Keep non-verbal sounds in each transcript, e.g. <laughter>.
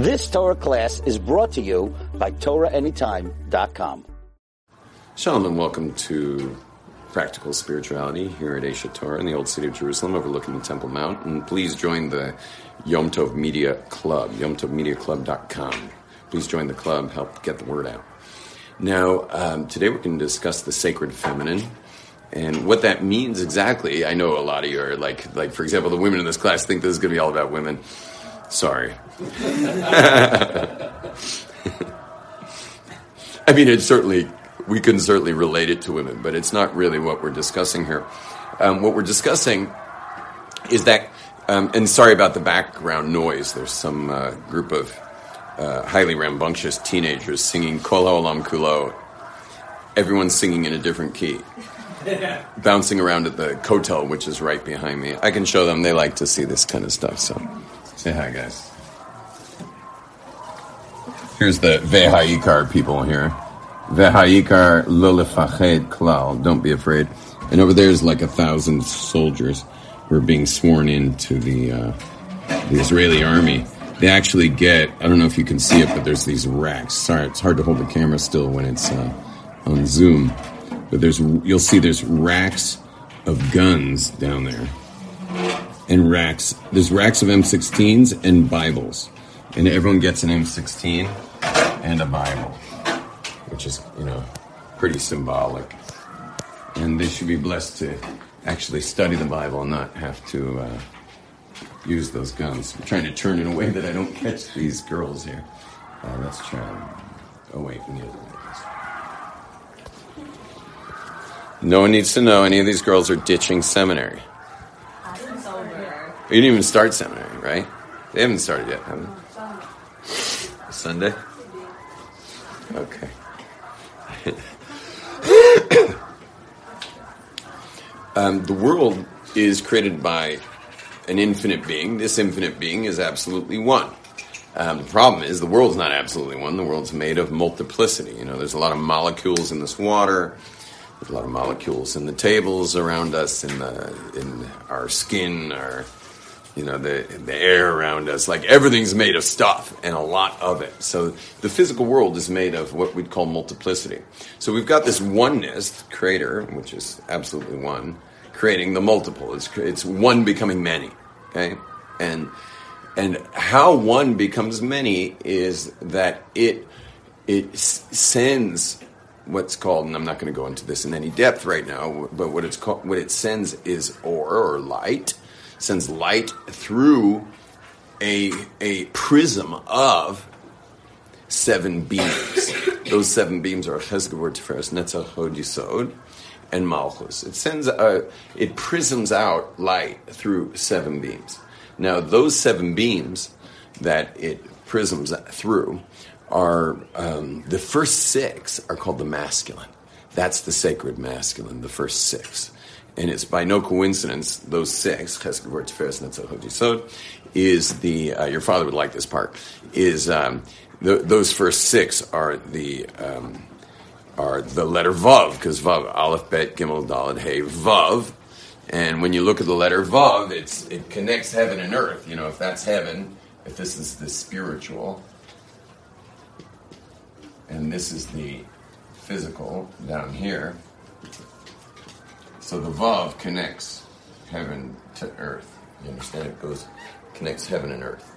This Torah class is brought to you by TorahAnytime.com. Shalom and welcome to Practical Spirituality here at Aish HaTorah in the Old City of Jerusalem overlooking the Temple Mount. And please join the Yom Tov Media Club, yomtovmediaclub.com. Please join the club, help get the word out. Now, um, today we're going to discuss the sacred feminine and what that means exactly. I know a lot of you are like, like for example, the women in this class think this is going to be all about women. Sorry. <laughs> I mean, it's certainly, we can certainly relate it to women, but it's not really what we're discussing here. Um, what we're discussing is that, um, and sorry about the background noise, there's some uh, group of uh, highly rambunctious teenagers singing Kol HaOlam Kulo. Everyone's singing in a different key. <laughs> Bouncing around at the kotel, which is right behind me. I can show them, they like to see this kind of stuff, so say hi, guys. Here's the Vehayikar people here. Vehayikar lolefached klal. Don't be afraid. And over there's like a thousand soldiers who are being sworn into the uh, the Israeli army. They actually get. I don't know if you can see it, but there's these racks. Sorry, it's hard to hold the camera still when it's uh, on Zoom. But there's you'll see there's racks of guns down there, and racks. There's racks of M16s and Bibles, and everyone gets an M16 and a Bible, which is, you know, pretty symbolic. And they should be blessed to actually study the Bible and not have to uh, use those guns. I'm trying to turn in a way that I don't catch these girls here. Uh, let's try. Wait, we need it. No one needs to know any of these girls are ditching seminary. You didn't even start seminary, right? They haven't started yet, have they? Sunday? Okay. um, the world is created by an infinite being. This infinite being is absolutely one. Um, the problem is the world's not absolutely one. The world's made of multiplicity. You know, there's a lot of molecules in this water. There's a lot of molecules in the tables around us, in the in our skin, our you know the the air around us. Like everything's made of stuff and a lot of it. So the physical world is made of what we'd call multiplicity. So we've got this oneness creator which is absolutely one creating the multiple. It's it's one becoming many okay? And and how one becomes many is that it it sends what's called and I'm not going to go into this in any depth right now but what it's called what it sends is or or light sends light through a, a prism of seven beams. <coughs> Those seven beams are Chesed Tiferes, Netzach Hod Yisod, and Malchus. It sends a, it prisms out light through seven beams. Now, those seven beams that it prisms through are um, the first six are called the masculine. That's the sacred masculine, the first six and it's by no coincidence those six is the uh, your father would like this part is um, the, those first six are the um, are the letter Vav because Vav Aleph Bet Gimel Dalad Hey Vav. And when you look at the letter Vav it's it connects heaven and earth. You know if that's heaven if this is the spiritual and this is the physical down here so the Vav connects heaven to earth. You understand? It goes, connects heaven and earth.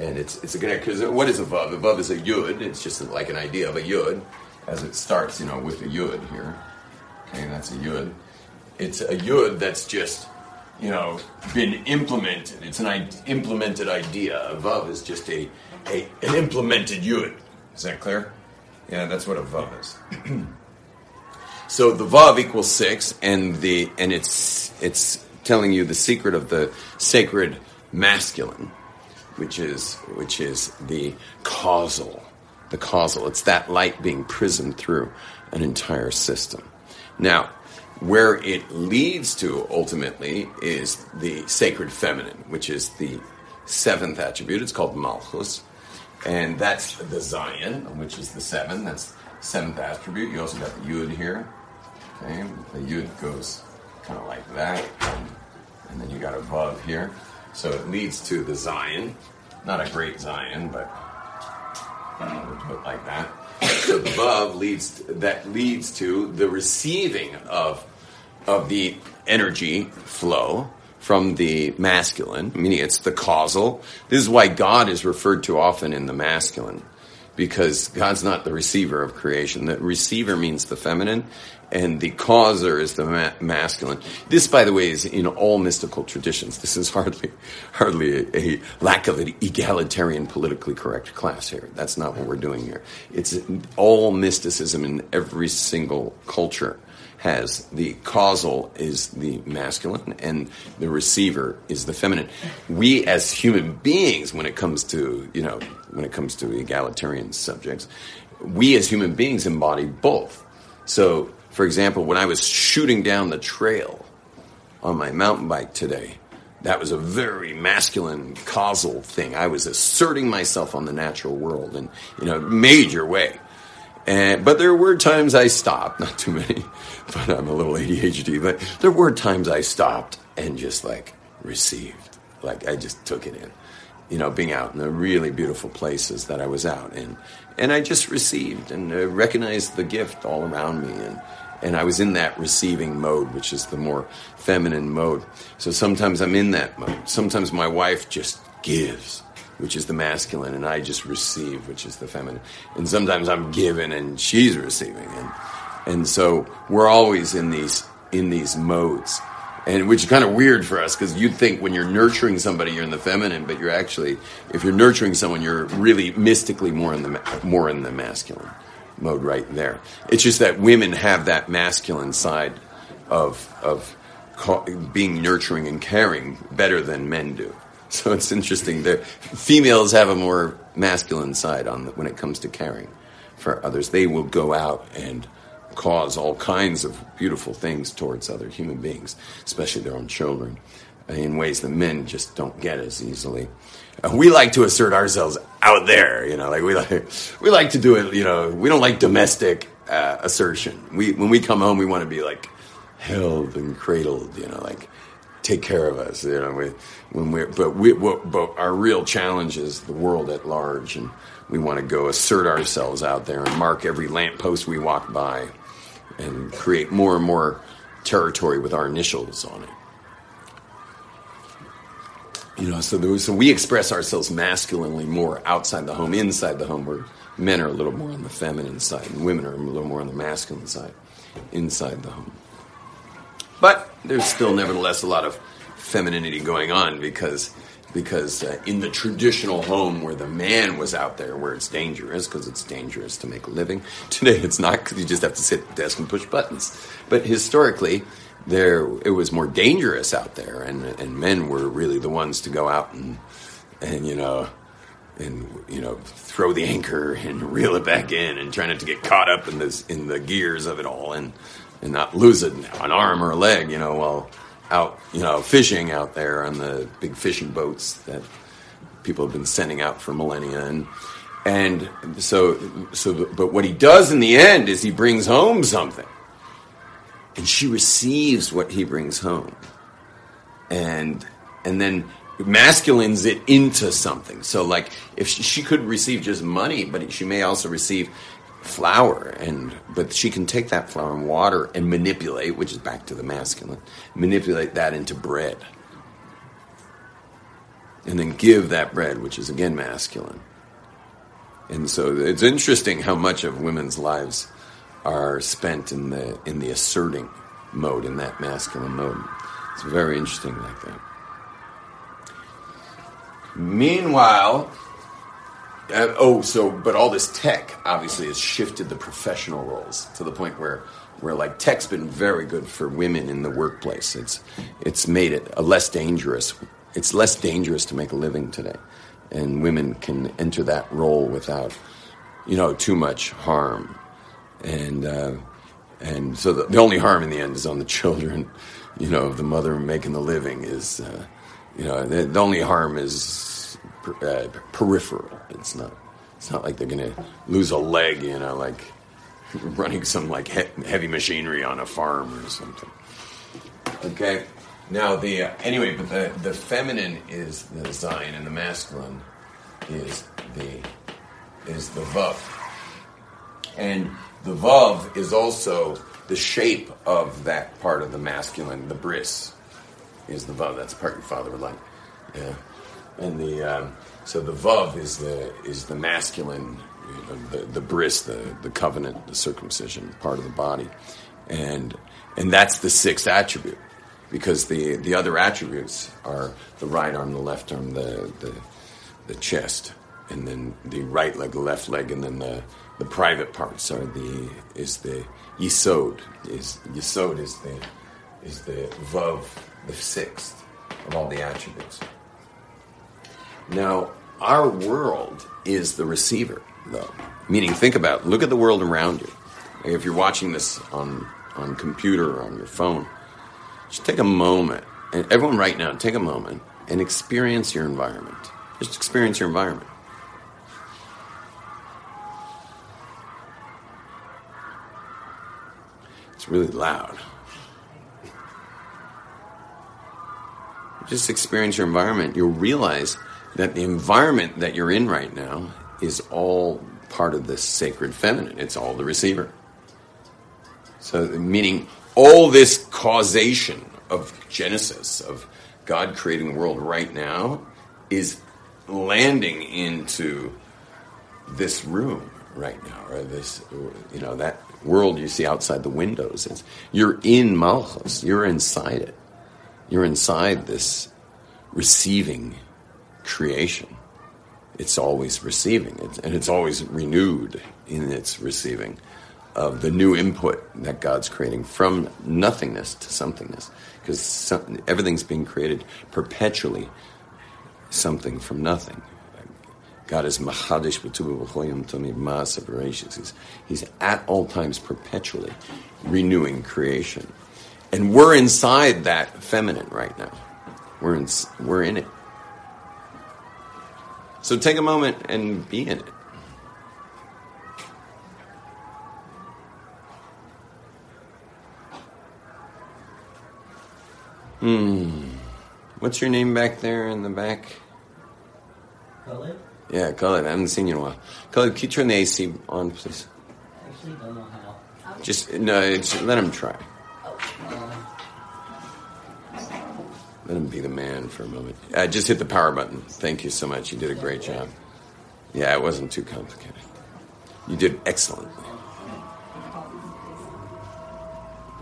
And it's, it's a connect, because what is a Vav? A Vav is a Yud. It's just like an idea of a Yud as it starts, you know, with a Yud here. Okay, that's a Yud. It's a Yud that's just, you know, been implemented. It's an I- implemented idea. A Vav is just a, a an implemented Yud. Is that clear? Yeah, that's what a Vav is. <clears throat> So the vav equals six, and the and it's it's telling you the secret of the sacred masculine, which is which is the causal, the causal. It's that light being prismed through an entire system. Now, where it leads to ultimately is the sacred feminine, which is the seventh attribute. It's called malchus, and that's the Zayin, which is the seven. That's seventh attribute. You also got the Yud here. Okay, the Yud goes kind of like that, and, and then you got a Vav here. So it leads to the Zayin, not a great Zayin, but put like that. The vav leads that leads to the receiving of of the energy flow from the masculine, meaning it's the causal. This is why God is referred to often in the masculine, because God's not the receiver of creation. The receiver means the feminine, and the causer is the ma- masculine. This, by the way, is in all mystical traditions. This is <laughs> hardly, hardly a, a, lack of an egalitarian, politically correct class here. That's not what we're doing here. It's all mysticism in every single culture has the causal is the masculine and the receiver is the feminine. We as human beings, when it comes to you know when it comes to egalitarian subjects, we as human beings embody both. So for example, when I was shooting down the trail on my mountain bike today, that was a very masculine causal thing. I was asserting myself on the natural world in, in a major way. And, but there were times I stopped, <laughs> not too many, but I'm a little ADHD, but there were times I stopped and just like received. Like I just took it in, you know, being out in the really beautiful places that I was out in. And I just received and uh, recognized the gift all around me and, and I was in that receiving mode, which is the more feminine mode. So sometimes I'm in that mode. Sometimes my wife just gives, which is the masculine, and I just receive, which is the feminine. And sometimes I'm giving and she's receiving, and and so we're always in these in these modes. And which is kind of weird for us because you'd think when you're nurturing somebody you're in the feminine, but you're actually if you're nurturing someone you're really mystically more in the more in the masculine mode right there. It's just that women have that masculine side of of being nurturing and caring better than men do. <laughs> So it's interesting. that females have a more masculine side on the, when it comes to caring for others. They will go out and cause all kinds of beautiful things towards other human beings, especially their own children, in ways that men just don't get as easily <laughs> we like to assert ourselves out there, you know, like we like <laughs> we like to do it, you know, we don't like domestic uh, assertion. We when we come home, we want to be like held and cradled, you know, like take care of us, you know. We, when we but we but our real challenge is the world at large, and we want to go assert ourselves out there and mark every lamppost we walk by, and create more and more territory with our initials on it. You know, so was, so we express ourselves masculinely more outside the home, inside the home, where men are a little more on the feminine side, and women are a little more on the masculine side, inside the home. But there's still, nevertheless, a lot of femininity going on because because uh, in the traditional home where the man was out there where it's dangerous because it's dangerous to make a living <laughs> today it's not because you just have to sit at the desk and push buttons but historically there it was more dangerous out there, and and men were really the ones to go out and and you know and you know throw the anchor and <laughs> reel it back in and try not to get caught up in this in the gears of it all and and not lose an, an arm or a leg, you know, while out you know fishing out there on the big fishing boats that people have been sending out for millennia. And and so so but what he does in the end is he brings home something and she receives what he brings home. And and then masculines it into something. So like if she, she, could receive just money but she may also receive flour and but she can take that flour and water and manipulate which is back to the masculine manipulate that into bread. And then give that bread which is again masculine. And so it's interesting how much of women's lives are spent in the in the asserting mode, in that masculine mode. It's very interesting like that. Meanwhile, uh, oh, so but all this tech obviously has shifted the professional roles to the point where where like tech's been very good for women in the workplace. It's it's made it a less dangerous. It's less dangerous to make a living today, and women can enter that role without you know too much harm and uh, and so the, the, only harm in the end is on the <laughs> children. You know, the mother making the living is, uh, you know, the, the, only harm is per, uh, peripheral. It's not. It's not like they're to lose a leg. You know, like <laughs> running some like he- heavy machinery on a farm or something. Okay. Now the uh, anyway, but the the feminine is the Zayin and the masculine is the is the vav, and the vav is also the shape of that part of the masculine. The bris is the vav. That's the part your father would like. Yeah, and the um, so the vav is the is the masculine, you know, the the bris, the the covenant, the circumcision part of the body, and and that's the sixth attribute because the the other attributes are the right arm, the left arm, the the, the chest, and then the right leg, the left leg, and then the the private parts are the is the yisod is yisod is the is the vav the sixth of all the attributes. Now our world is the receiver, though. Meaning, think about look at the world around you. If you're watching this on on computer or on your phone, just take a moment, and everyone right now, take a moment and experience your environment. Just experience your environment. Really loud. Just experience your environment. You'll realize that the environment that you're in right now is all part of this sacred feminine. It's all the receiver. So, meaning all this causation of Genesis, of God creating the world right now, is landing into this room right now, or this, you know, that world you see outside the windows. It's, you're in Malchus, you're inside it. You're inside this receiving creation. It's always receiving, and it's always renewed in its receiving of the new input that God's creating from nothingness to somethingness. Because some, everything's being created perpetually, something from nothing. God is Mechadesh He's, he's at all times perpetually renewing creation. And we're inside that feminine right now. We're in, we're in it. So take a moment and be in it. Hmm. What's your name back there in the back? Khalid? Yeah, Khalid. I haven't seen you in a while. Khalid, can you turn the AC on, please? Actually, don't know how. Just no. It's, let him try. Let him be the man for a moment. Uh, just hit the power button. Thank you so much. You did a great job. Yeah, it wasn't too complicated. You did excellently.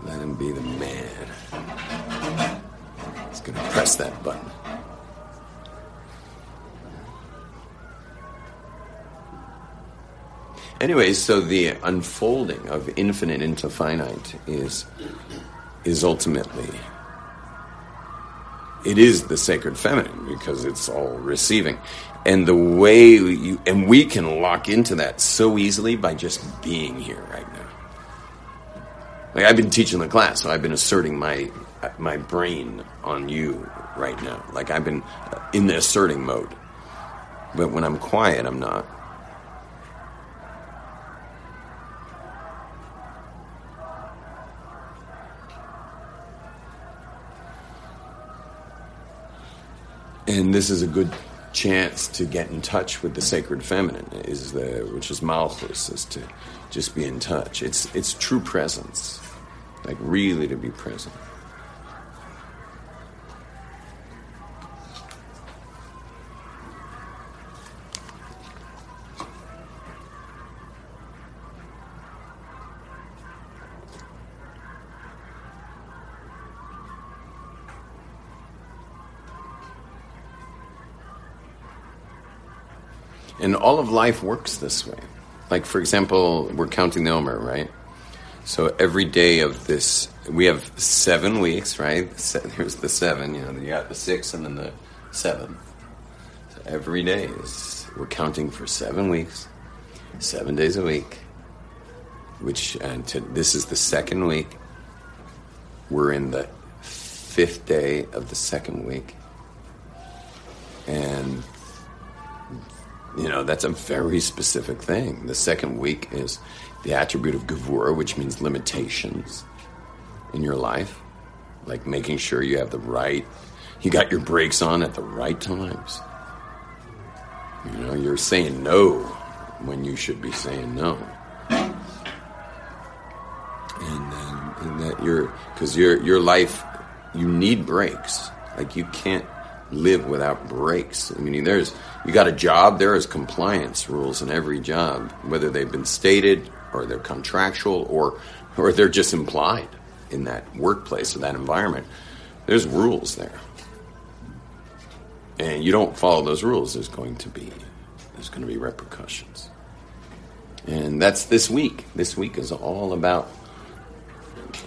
Let him be the man. He's going to press that button. Anyway, so the unfolding of infinite into finite is is ultimately it is the sacred feminine because it's all receiving. And the way you and we can lock into that so easily by just being here right now. Like i've been teaching the class so i've been asserting my my brain on you right now. Like i've been in the asserting mode. But when i'm quiet i'm not and this is a good chance to get in touch with the sacred feminine is the which is malchus is to just be in touch. It's it's true presence like really to be present all of life works this way. Like, for example, we're counting the Omer, right? So every day of this, we have seven weeks, right? <laughs> Se- Here's the seven, you know, you got the six and then the seven. So every day is, we're counting for seven weeks, seven days a week, which, and to, this is the second week. We're in the fifth day of the second week. And you know, that's a very specific thing. The second week is the attribute of Gevurah, which means limitations in your life, like making sure you have the right, you got your brakes on at the right times. You know, you're saying no when you should be saying no. And then and that you're because your your life you need breaks. Like you can't live without breaks. I mean, there's you got a job. There is compliance rules in every job, whether they've been stated or they're contractual or or they're just implied in that workplace or that environment. There's rules there, and you don't follow those rules. There's going to be there's going to be repercussions, and that's this week. This week is all about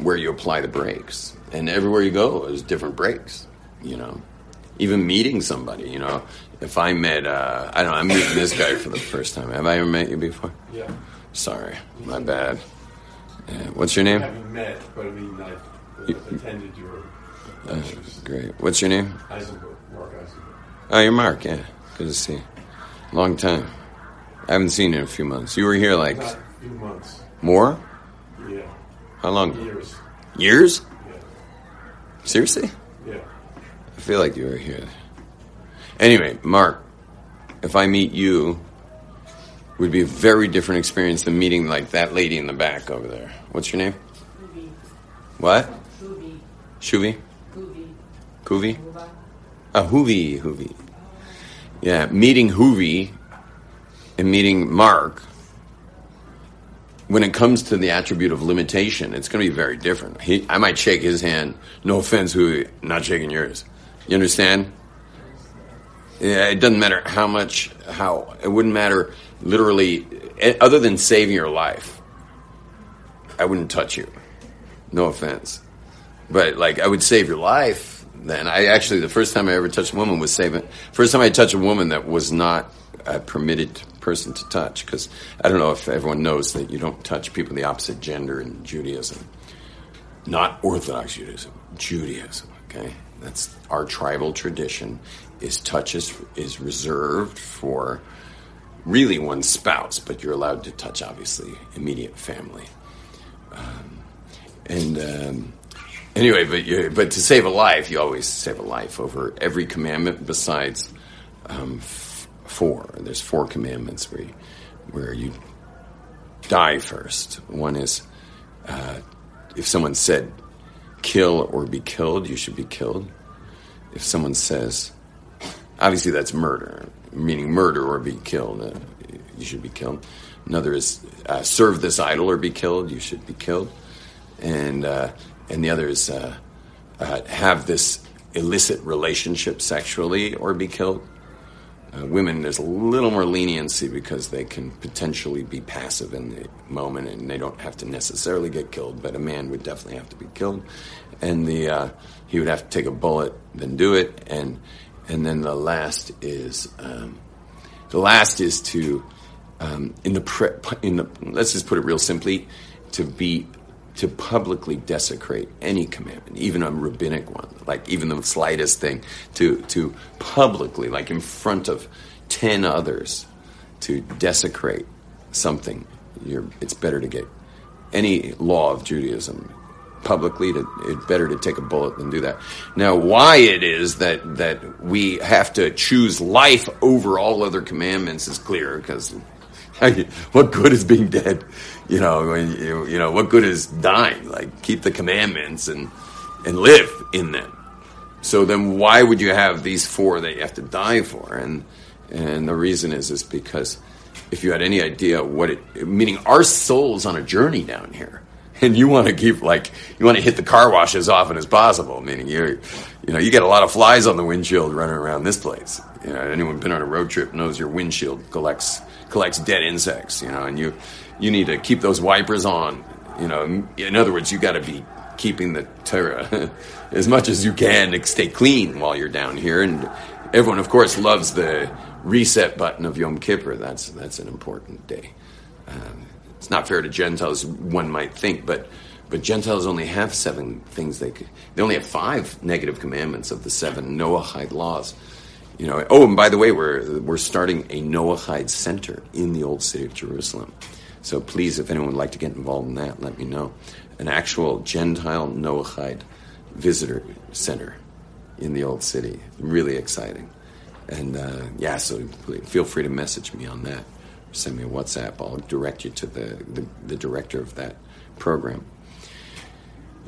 where you apply the brakes, and everywhere you go is different brakes. You know, even meeting somebody. You know, if I met uh, I don't know, I'm meeting this guy for the first time. Have I ever met you before? Yeah. Sorry, my bad. Uh, what's your name? I haven't met, but I mean, I've attended your Uh, great. What's your name? Eisenberg, Mark Eisenberg. Oh, you're Mark. Yeah, good to see you. Long time. I haven't seen you in a few months. You were here like Not a few months. more? Yeah. How long? Years. Years? Yeah. Seriously? Yeah. I feel like you were here. Anyway, Mark, if I meet you, it would be a very different experience than meeting like that lady in the back over there. What's your name? Kubi, What? Kubi, Shuvi? Kubi, Kuvi? Kuba. Ah, Hoovy, Hoovy. Yeah, meeting Hoovy and meeting Mark, when it comes to the attribute of limitation, it's going to be very different. He, I might shake his hand. No offense, Hoovy, not shaking yours. You understand? Yeah, it doesn't matter how much, how, it wouldn't matter literally, eh, other than saving your life, I wouldn't touch you. No offense. But like, I would save your life. Then I actually, the first time I ever touched a woman was saving. First time I touched a woman that was not a permitted person to touch, because I don't know if everyone knows that you don't touch people of the opposite gender in Judaism. Not Orthodox Judaism, Judaism. Okay, that's our tribal tradition. Is touch is, is reserved for really one's spouse, but you're allowed to touch obviously immediate family. And um, anyway, but you, but to save a life, you always save a life over every commandment besides um, f- four. There's four commandments where you, where you die first. One is uh, if someone said kill or be killed, you should be killed. If someone says, obviously that's murder, meaning murder or be killed, uh, you should be killed. Another is uh, serve this idol or be killed, you should be killed and uh, and the other is uh, uh, have this illicit relationship sexually or be killed. Uh, women, there's a little more leniency because they can potentially be passive in the moment and they don't have to necessarily get killed, but a man would definitely have to be killed. And the uh, he would have to take a bullet, then do it, and and then the last is um, the last is to um, in the pre- in the let's just put it real simply to be to publicly desecrate any commandment, even a rabbinic one, like even the slightest thing, to to publicly, like in front of ten others, to desecrate something. You're, it's better to get any law of Judaism publicly. To, it's better to take a bullet than do that. Now, why it is that that we have to choose life over all other commandments is clear because what good is being dead? You know, you, you know, what good is dying? Like, keep the commandments and and live in them. So then, why would you have these four that you have to die for? And and the reason is is because if you had any idea what it, meaning our soul's on a journey down here, and you want to keep like you want to hit the car wash as often as possible. Meaning you, you know, you get a lot of flies on the windshield running around this place. You know, anyone been on a road trip knows your windshield collects collects dead insects. You know, and you you need to keep those wipers on. You know, in other words, you got to be keeping the Torah <laughs> as much as you can to stay clean while you're down here. And everyone, of course, loves the reset button of Yom Kippur. That's that's an important day. Um, it's not fair to Gentiles, one might think, but but Gentiles only have seven things they could, they only have five negative commandments of the seven Noahide laws. You know. Oh, and by the way, we're we're starting a Noahide center in the old city of Jerusalem. So please, if anyone would like to get involved in that, let me know. An actual Gentile Noahide visitor center in the old city. Really exciting. and uh, yeah, so feel free to message me on that. Send me a WhatsApp. I'll direct you to the, the, the director of that program.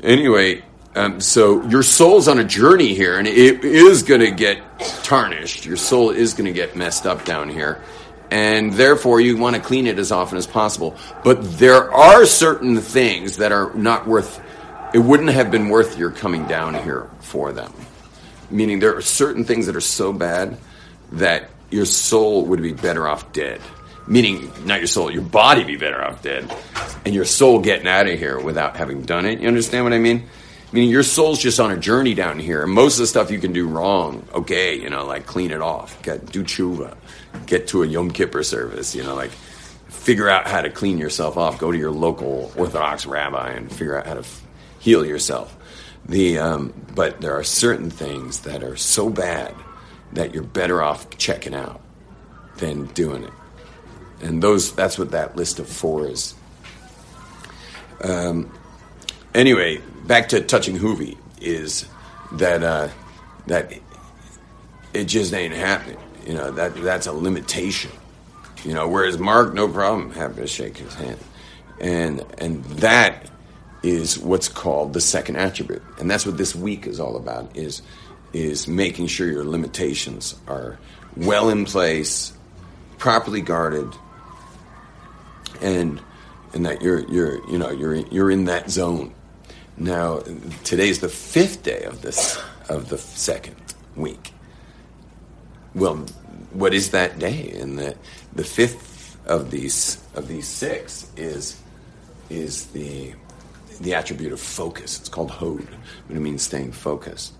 Anyway, um, so your soul's on a journey here, and it is going to get tarnished. Your soul is going to get messed up down here, and therefore you want to clean it as often as possible. But there are certain things that are not worth. It wouldn't have been worth your coming down here for them. Meaning, there are certain things that are so bad that your soul would be better off dead. Meaning, not your soul, your body be better off dead, and your soul getting out of here without having done it. You understand what I mean? Meaning your soul's just on a journey down here, and most of the stuff you can do wrong, okay, you know, like clean it off, get, do tshuva, get to a Yom Kippur service, you know, like figure out how to clean yourself off, go to your local Orthodox rabbi and figure out how to f- heal yourself. The, um, but there are certain things that are so bad that you're better off checking out than doing it. And those, that's what that list of four is. Um, anyway, back to touching Hoovy is that uh, that it just ain't happening. You know that that's a limitation. You know, whereas Mark, no problem, happy to shake his hand, and and that is what's called the second attribute, and that's what this week is all about. Is is making sure your limitations are well in place, properly guarded, and and that you're you're you know you're you're in that zone. Now today's the fifth day of this of the second week. Well, what is that day? And the the fifth of these of these six is is the the attribute of focus. It's called hod, but it means staying focused.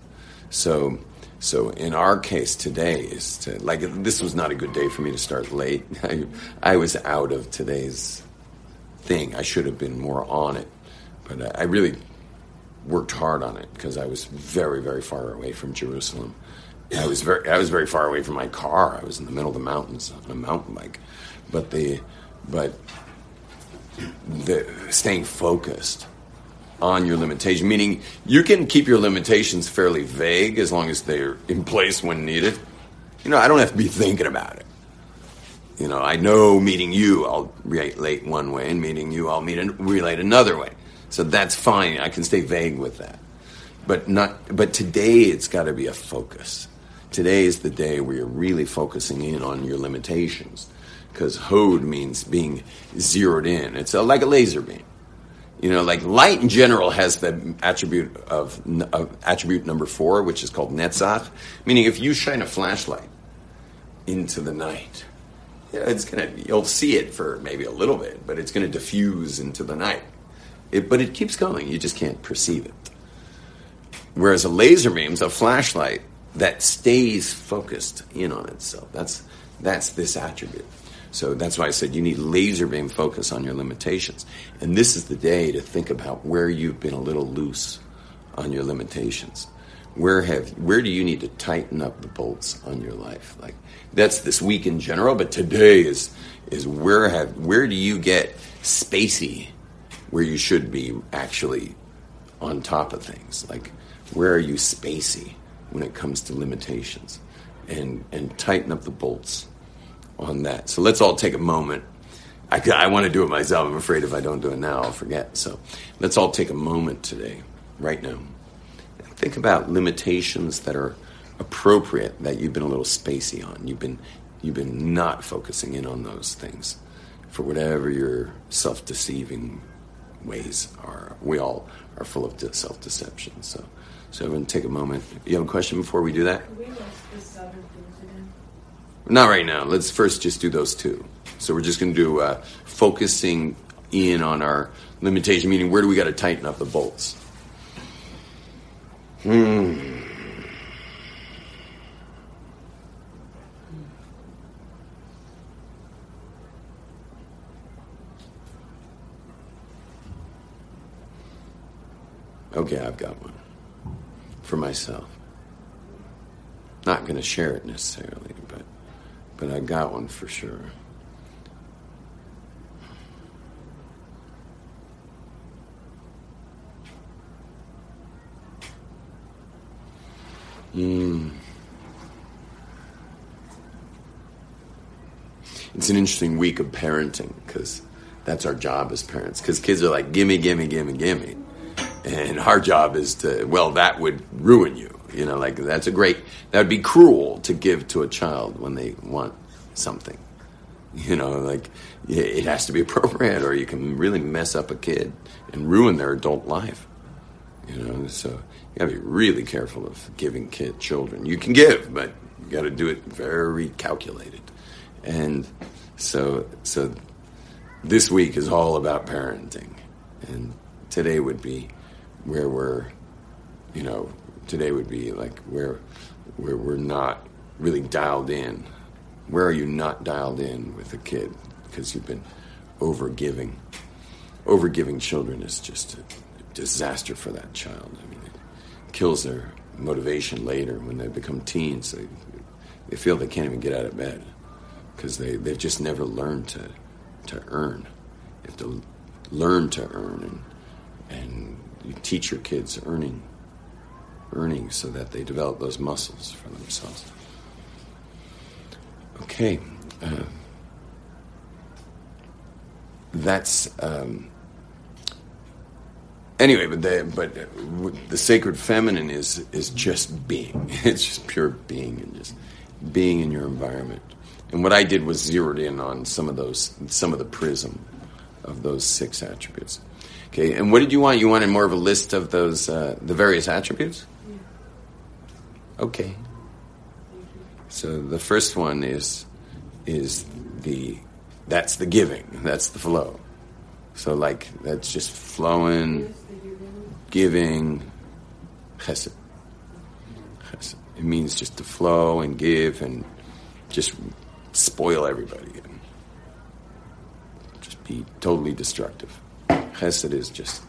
So so in our case today is to like this was not a good day for me to start late. <laughs> I, I was out of today's thing. I should have been more on it, but I, I really worked hard on it because I was very very far away from Jerusalem. I was very I was very far away from my car. I was in the middle of the mountains on a mountain bike, but the but the staying focused on your limitation, meaning you can keep your limitations fairly vague as long as they're in place when needed. You know, I don't have to be thinking about it. You know, I know meeting you, I'll relate one way, and meeting you, I'll meet an, relate another way. So that's fine. I can stay vague with that. But not. But today, it's got to be a focus. Today is the day where you're really focusing in on your limitations, because hod means being zeroed in. It's a, like a laser beam. You know, like light in general has the attribute of, of attribute number four, which is called netzach, meaning if you shine a flashlight into the night, yeah, it's gonna you'll see it for maybe a little bit, but it's gonna diffuse into the night. It, but it keeps going. You just can't perceive it. Whereas a laser beam's a flashlight that stays focused in on itself. That's that's this attribute. So that's why I said you need laser beam focus on your limitations. And this is the day to think about where you've been a little loose on your limitations. Where have where do you need to tighten up the bolts on your life? Like that's this week in general, but today is is where have where do you get spacey where you should be actually on top of things? Like where are you spacey when it comes to limitations? And and tighten up the bolts on that. So let's all take a moment. I, I want to do it myself. I'm afraid if I don't do it now, I'll forget. So let's all take a moment today, right now. Think about limitations that are appropriate that you've been a little spacey on. You've been you've been not focusing in on those things for whatever your self-deceiving ways are. We all are full of self-deception. So, so everyone, take a moment. You have a question before we do that? Not right now. Let's first just do those two. So we're just going to do uh, focusing in on our limitation, meaning where do we got to tighten up the bolts? Hmm. Okay, I've got one for myself. Not going to share it necessarily, but but I got one for sure. Hmm. it's an interesting week of parenting because that's our job as parents. Because kids are like, gimme, gimme, gimme, gimme. And our job is to, well, that would ruin you. You know, like that's a great, that would be cruel to give to a child when they want something. You know, like it has to be appropriate or you can really mess up a kid and ruin their adult life. You know, so you gotta be really careful of giving kid children. You can give, but you gotta do it very calculated. And so, so this week is all about parenting, and today would be where we're, you know, today would be like where where we're not really dialed in. Where are you not dialed in with a kid because you've been over giving? Over giving children is just a disaster for that child. I mean, it kills their motivation later when they become teens. They, they feel they can't even get out of bed because they, they've just never learned to, to earn. You have to learn to earn, and, and you teach your kids earning, earning so that they develop those muscles for themselves. Okay. Uh, that's um, anyway. But the but the sacred feminine is is just being. <laughs> It's just pure being and just being in your environment. And what I did was zeroed in on some of those, some of the prism of those six attributes. Okay, and what did you want? You wanted more of a list of those, uh, the various attributes? Okay. So the first one is, is the, that's the giving, that's the flow. So like that's just flowing, giving, chesed. chesed. It means just to flow and give and just spoil everybody and just be totally destructive. Chesed is just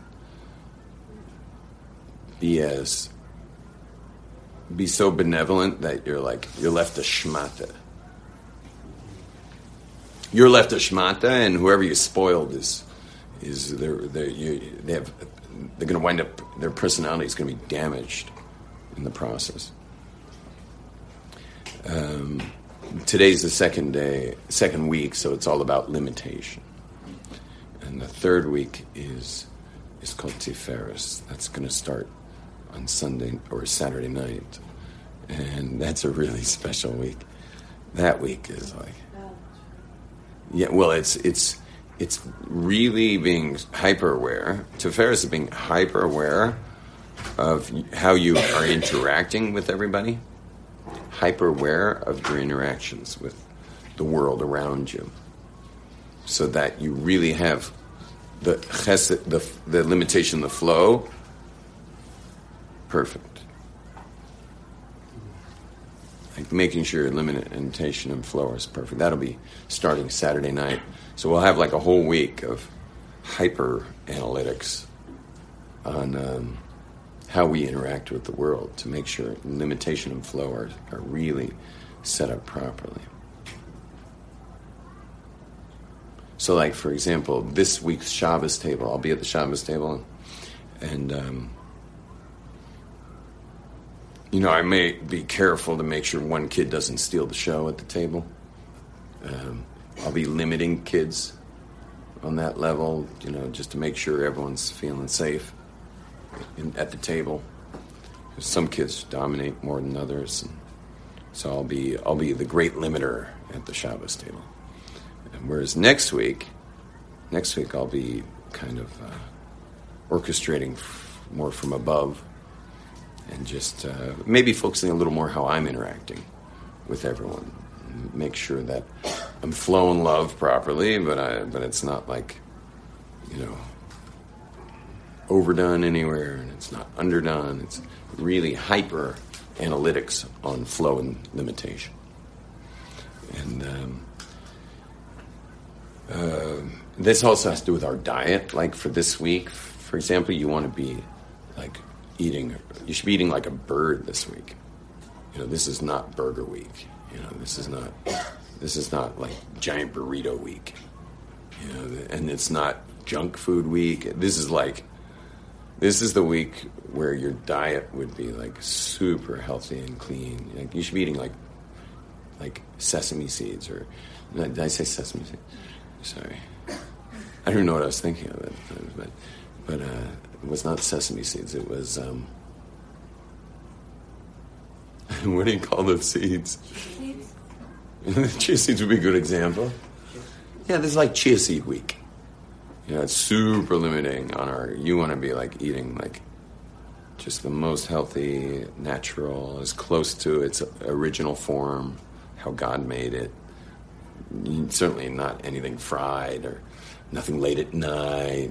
be as be so benevolent that you're like you're left a shmata. You're left a shmata, and whoever you spoiled is is they're, they're you, they have they're going to wind up their personality is going to be damaged in the process. Um, today's the second day, second week, so it's all about limitation. And the third week is is called Tiferes. That's going to start on Sunday or Saturday night, and that's a really <laughs> special week. That week is like, yeah. Well, it's it's it's really being hyper aware. Tiferes is being hyper aware of how you are interacting with everybody hyper aware of your interactions with the world around you so that you really have the chesed, the, the limitation, the flow, perfect. Like making sure limitation and flow is perfect. That'll be starting Saturday night. So we'll have like a whole week of hyper analytics on um, how we interact with the world to make sure limitation and flow are, are really set up properly. So, like for example, this week's Shabbos table, I'll be at the Shabbos table, and um, you know I may be careful to make sure one kid doesn't steal the show at the table. Um, I'll be limiting kids on that level, you know, just to make sure everyone's feeling safe in, at the table. Some kids dominate more than others, so I'll be I'll be the great limiter at the Shabbos table. Whereas next week, next week I'll be kind of uh, orchestrating f- more from above, and just uh, maybe focusing a little more how I'm interacting with everyone. Make sure that I'm flowing love properly, but I but it's not like you know overdone anywhere and it's not underdone. It's really hyper analytics on flow and limitation. And um, uh, this also has to do with our diet. Like for this week, for example, you want to be like eating, you should be eating like a bird this week. You know, this is not burger week. You know, this is not, this is not like giant burrito week. You know, and it's not junk food week. This is like this is the week where your diet would be like super healthy and clean. Like you should be eating like like sesame seeds or Did I say sesame seeds? Sorry. I don't even know what I was thinking of, it, but but uh, it was not sesame seeds. It was um, <laughs> what do you call those seeds? chia seeds <laughs> Chia seeds would be a good example. Yeah, this is like chia seed week. You know, it's super limiting on our. You want to be like eating like just the most healthy, natural, as close to its original form, how God made it. Certainly not anything fried or nothing late at night,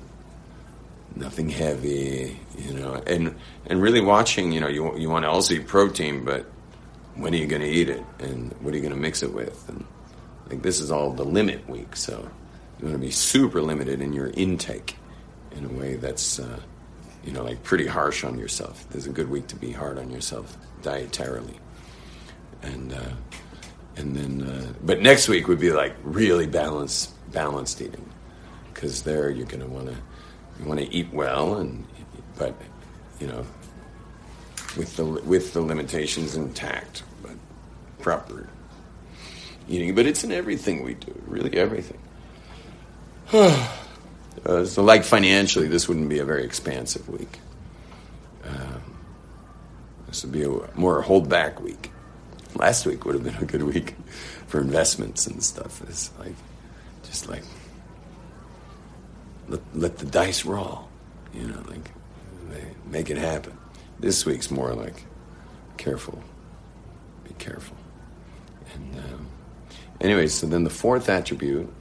nothing heavy, you know, and and really watching, you know, you you want eat protein, but when are you going to eat it, and what are you going to mix it with, and like this is all the limit week, so you want to be super limited in your intake in a way that's. Uh, you know, like pretty harsh on yourself. There's a good week to be hard on yourself dietarily, and then, uh, but next week would be like really balanced balanced eating, because there you're gonna want to you want to eat well and but you know with the with the limitations intact, but proper eating. But it's in everything we do, really everything. <sighs> Uh, so, like financially, this wouldn't be a very expansive week. Um, this would be a more hold back week. Last week would have been a good week for investments and stuff. It's like, just like, let, let the dice roll, you know, like, make it happen. This week's more like, careful, be careful. And um, anyway, so then the fourth attribute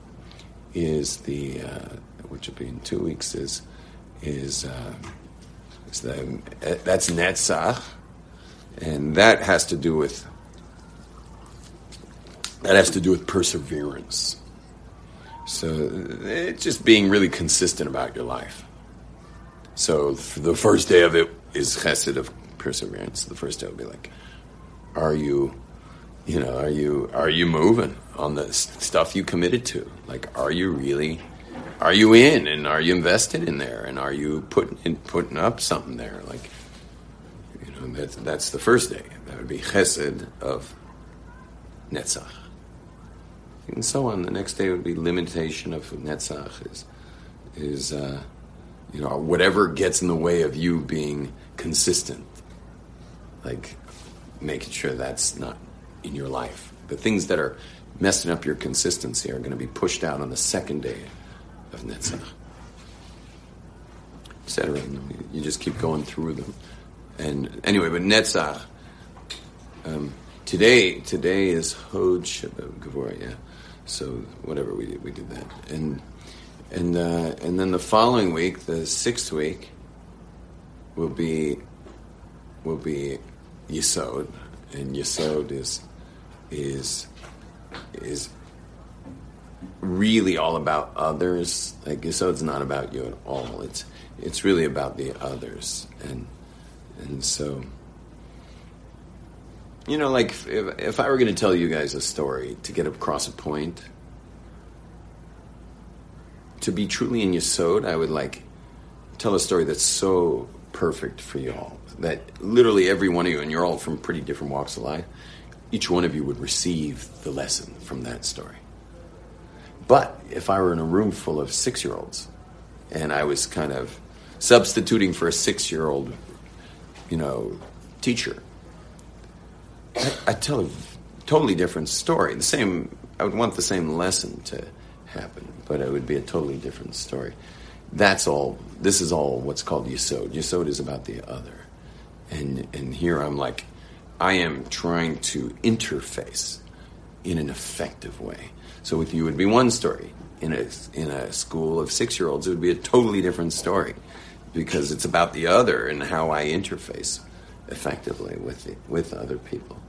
is the uh, which will be in two weeks, is is, uh, is the, that's Netzach, and that has to do with that has to do with perseverance. So it's just being really consistent about your life. So the first day of it is chesed of perseverance. The first day will be like, are you, you know, are you are you moving on the stuff you committed to? Like, are you really are you in and are you invested in there and are you putting in, putting up something there like you know that's that's the first day that would be chesed of netzach and so on the next day would be limitation of netzach is is uh, you know whatever gets in the way of you being consistent like making sure that's not in your life the things that are messing up your consistency are going to be pushed out on the second day of Netzach, etc. You just keep going through them. And anyway, but Netzach, um, today today is Hod Gavor, yeah. So whatever we did, we did that, and and uh, and then the following week, the sixth week, will be will be Yesod, and Yesod is is is really all about others. Like so, it's not about you at all. It's it's really about the others, and and so you know, like if, if I were going to tell you guys a story to get across a point, to be truly in your Yesod, I would like tell a story that's so perfect for y'all that literally every one of you, and you're all from pretty different walks of life, each one of you would receive the lesson from that story. But if I were in a room full of six year olds and I was kind of substituting for a six year old, you know, teacher, I, I'd tell a totally different story. The same, I would want the same lesson to happen, but it would be a totally different story. That's all. This is all what's called Yesod. Yesod is about the other, and and here I'm like, I am trying to interface in an effective way. So with you, it would be one story. In a in a school of six year olds, it would be a totally different story because it's about the other and how I interface effectively with the, with other people.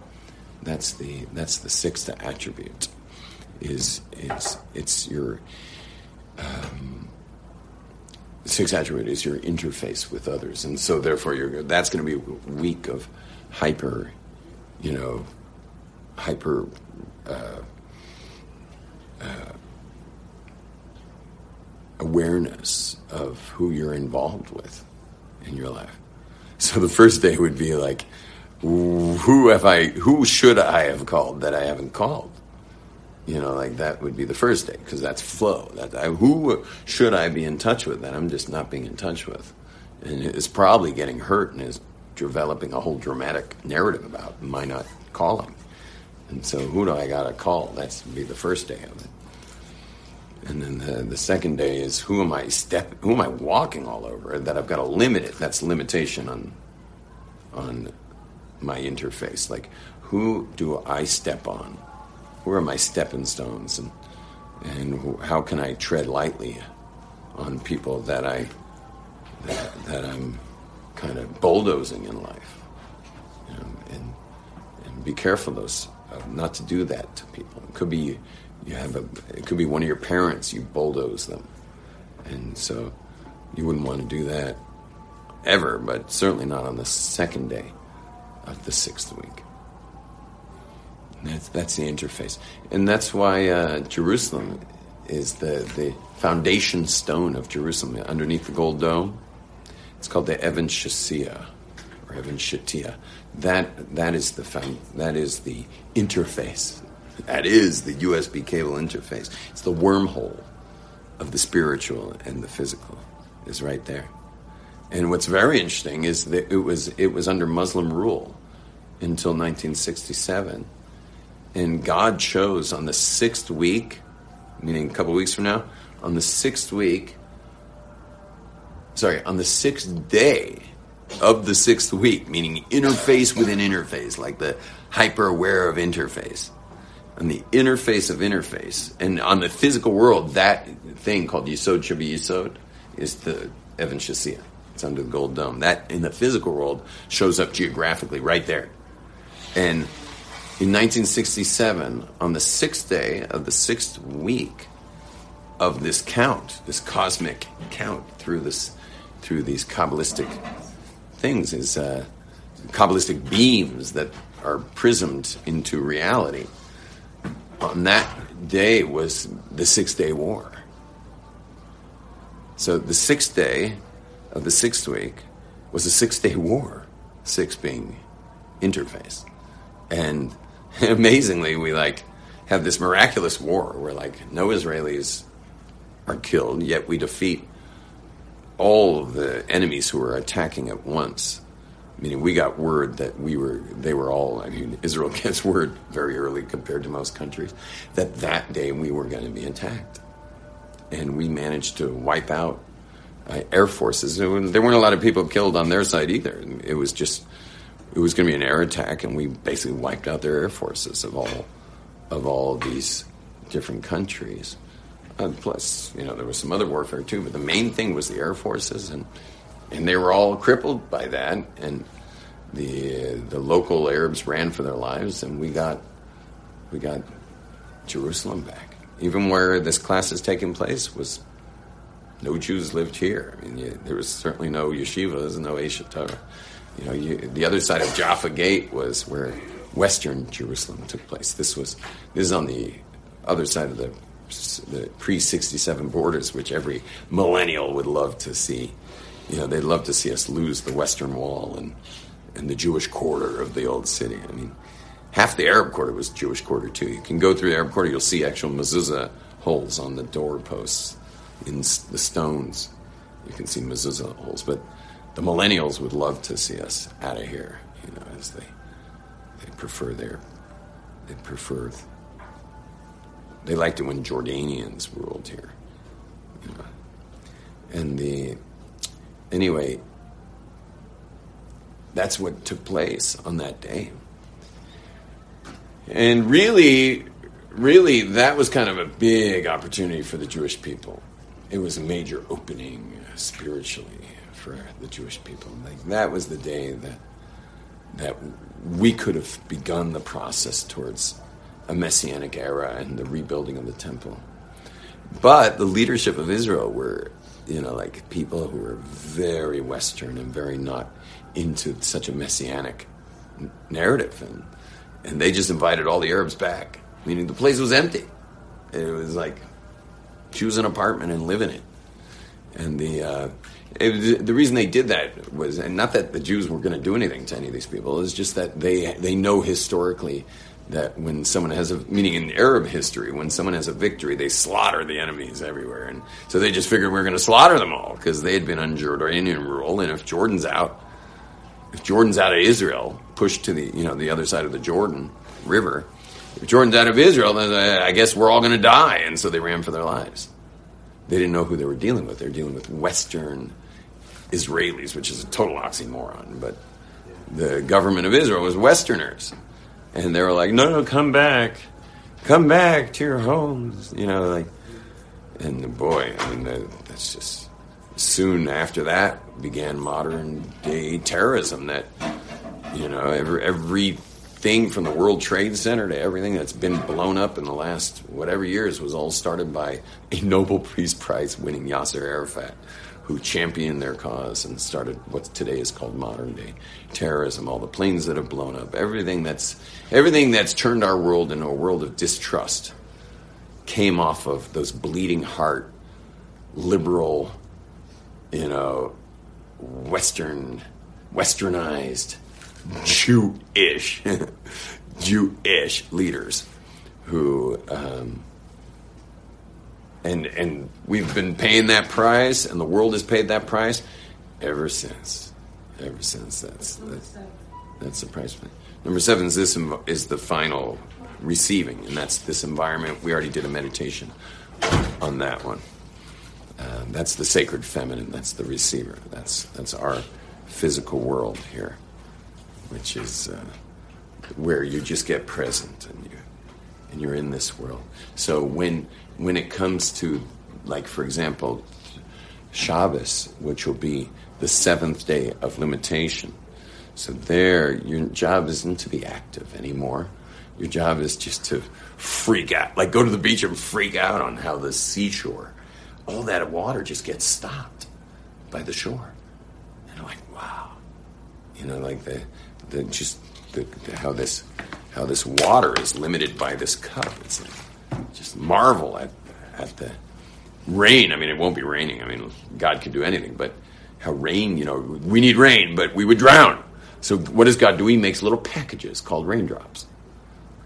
That's the that's the sixth attribute. Is is it's your um, sixth attribute is your interface with others, and so therefore you're that's going to be a week of hyper, you know, hyper. Uh, uh, awareness of who you're involved with in your life. <laughs> So the first day would be like, who have I? Who should I have called that I haven't called? You know, like that would be the first day because that's flow. That I, who should I be in touch with that I'm just not being in touch with, and is probably getting hurt and is developing a whole dramatic narrative about I not calling? And so who do I got to call? That's be the first day of it. And then the, the second day is who am I step who am I walking all over that I've got to limit it. That's limitation on on my interface. Like who do I step on? Where are my stepping stones and and how can I tread lightly on people that I that, that I'm kind of bulldozing in life, you know, and and be careful those uh, not to do that to people. It could be you have a it could be one of your parents you bulldoze them, and so you wouldn't want to do that ever, but certainly not on the second day of the sixth week. That's that's the interface, and that's why uh, Jerusalem is the the foundation stone of Jerusalem underneath the gold dome. It's called the Evan Shasia or Evan Shatia. That that is the found, that is the interface. That is the USB cable interface. It's the wormhole of the spiritual and the physical is right there. And what's very interesting is that it was it was under Muslim rule until 1967, and God chose on the sixth week, meaning a couple weeks from now, on the sixth week. Sorry, on the sixth day of the sixth week, meaning interface within interface, like the hyper aware of interface. On the interface of interface, and on the physical world, that thing called Yesod Shabi Yesod is the Evan Shasia. It's under the gold dome. That in the physical world shows up geographically right there. And in 1967, on the sixth day of the sixth week of this count, this cosmic count through this, through these kabbalistic things, is uh, kabbalistic beams that are prismed into reality. On that day was the Six Day War. So the sixth day of the sixth week was a six day war, six being interface. And <laughs> amazingly, we like have this miraculous war where like no Israelis are killed, yet we defeat all the enemies who are attacking at once. Meaning, we got word that we were, they were all, I mean, Israel <laughs> gets word very early compared to most countries, that that day we were going to be attacked. And we managed to wipe out uh, air forces. There weren't a lot of people killed on their side either. It was just, it was going to be an air attack, and we basically wiped out their air forces of all, of all these different countries. Uh, plus, you know, there was some other warfare too, but the main thing was the air forces, and and they were all crippled by that. And the the local Arabs ran for their lives, and we got we got Jerusalem back. Even where this class is taking place was no Jews lived here. I mean, you, there was certainly no yeshivas, no Aish Torah. You know, you, the other side of Jaffa Gate was where Western Jerusalem took place. This was this is on the other side of the the pre sixty seven borders, which every millennial would love to see. You know, they'd love to see us lose the Western Wall and and the Jewish quarter of the old city. I mean, half the Arab quarter was Jewish quarter too. You can go through the Arab quarter, you'll see actual mezuzah holes on the doorposts in the stones. You can see mezuzah holes, but the millennials would love to see us out of here. You know, as they they prefer their they prefer they liked it when Jordanians ruled here. You know. And the anyway, that's what took place on that day. And really, really, that was kind of a big opportunity for the Jewish people. It was a major opening spiritually for the Jewish people. Like that was the day that that we could have begun the process towards a messianic era and the rebuilding of the temple. But the leadership of Israel were, you know, like people who were very Western and very not into such a messianic narrative, and and they just invited all the Arabs back, meaning the place was empty. It was like choose an apartment and live in it. And the uh, it, the reason they did that was, and not that the Jews were going to do anything to any of these people, is just that they they know historically that when someone has a meaning in Arab history, when someone has a victory, they slaughter the enemies everywhere, and so they just figured we're going to slaughter them all because they had been under Jordanian rule, and if Jordan's out, if Jordan's out of Israel, pushed to the you know the other side of the Jordan River, if Jordan's out of Israel, then uh, I guess we're all going to die, and so they ran for their lives. They didn't know who they were dealing with. They were dealing with Western Israelis, which is a total oxymoron, but the government of Israel was Westerners. And they were like, no, no, come back. Come back to your homes. You know, like, and the boy, I mean, that's just, soon after that began modern day terrorism that, you know, every, everything from the World Trade Center to everything that's been blown up in the last whatever years was all started by a Nobel Peace Prize winning Yasser Arafat who championed their cause and started what today is called modern day terrorism. All the planes that have blown up, everything that's everything that's turned our world into a world of distrust, came off of those bleeding heart, liberal, you know, Western, Westernized, Jewish, <laughs> Jewish leaders who. Um, and and we've been paying that price, and the world has paid that price ever since. Ever since that's that's, that's the price. Number seven is this is the final receiving, and that's this environment. We already did a meditation on that one. Uh, that's the sacred feminine. That's the receiver. That's that's our physical world here, which is uh, where you just get present and you and you're in this world. So when when it comes to, like, for example, Shabbos, which will be the seventh day of limitation. So there, your job isn't to be active anymore. Your job is just to freak out, like go to the beach and freak out on how the seashore, all that water just gets stopped by the shore. And I'm like, wow, you know, like the, the just the, the, how this how this water is limited by this cup. It's like, just marvel at at the rain. I mean, it won't be raining. I mean, God can do anything, but how rain, you know, we need rain, but we would drown. So what does God do? He makes little packages called raindrops,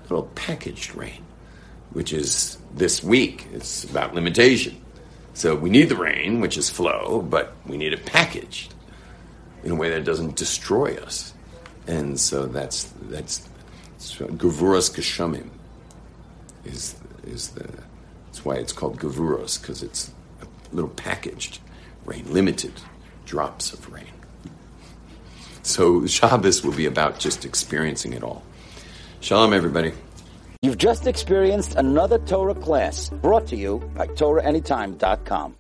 little packaged rain, which is this week. It's about limitation. So we need the rain, which is flow, but we need it packaged in a way that doesn't destroy us. And so that's that's Gevuros Geshamim is is the that's why it's called Gevuros because it's a little packaged rain, limited drops of rain. So Shabbos will be about just experiencing it all. Shalom, everybody. You've just experienced another Torah class brought to you by TorahAnytime.com.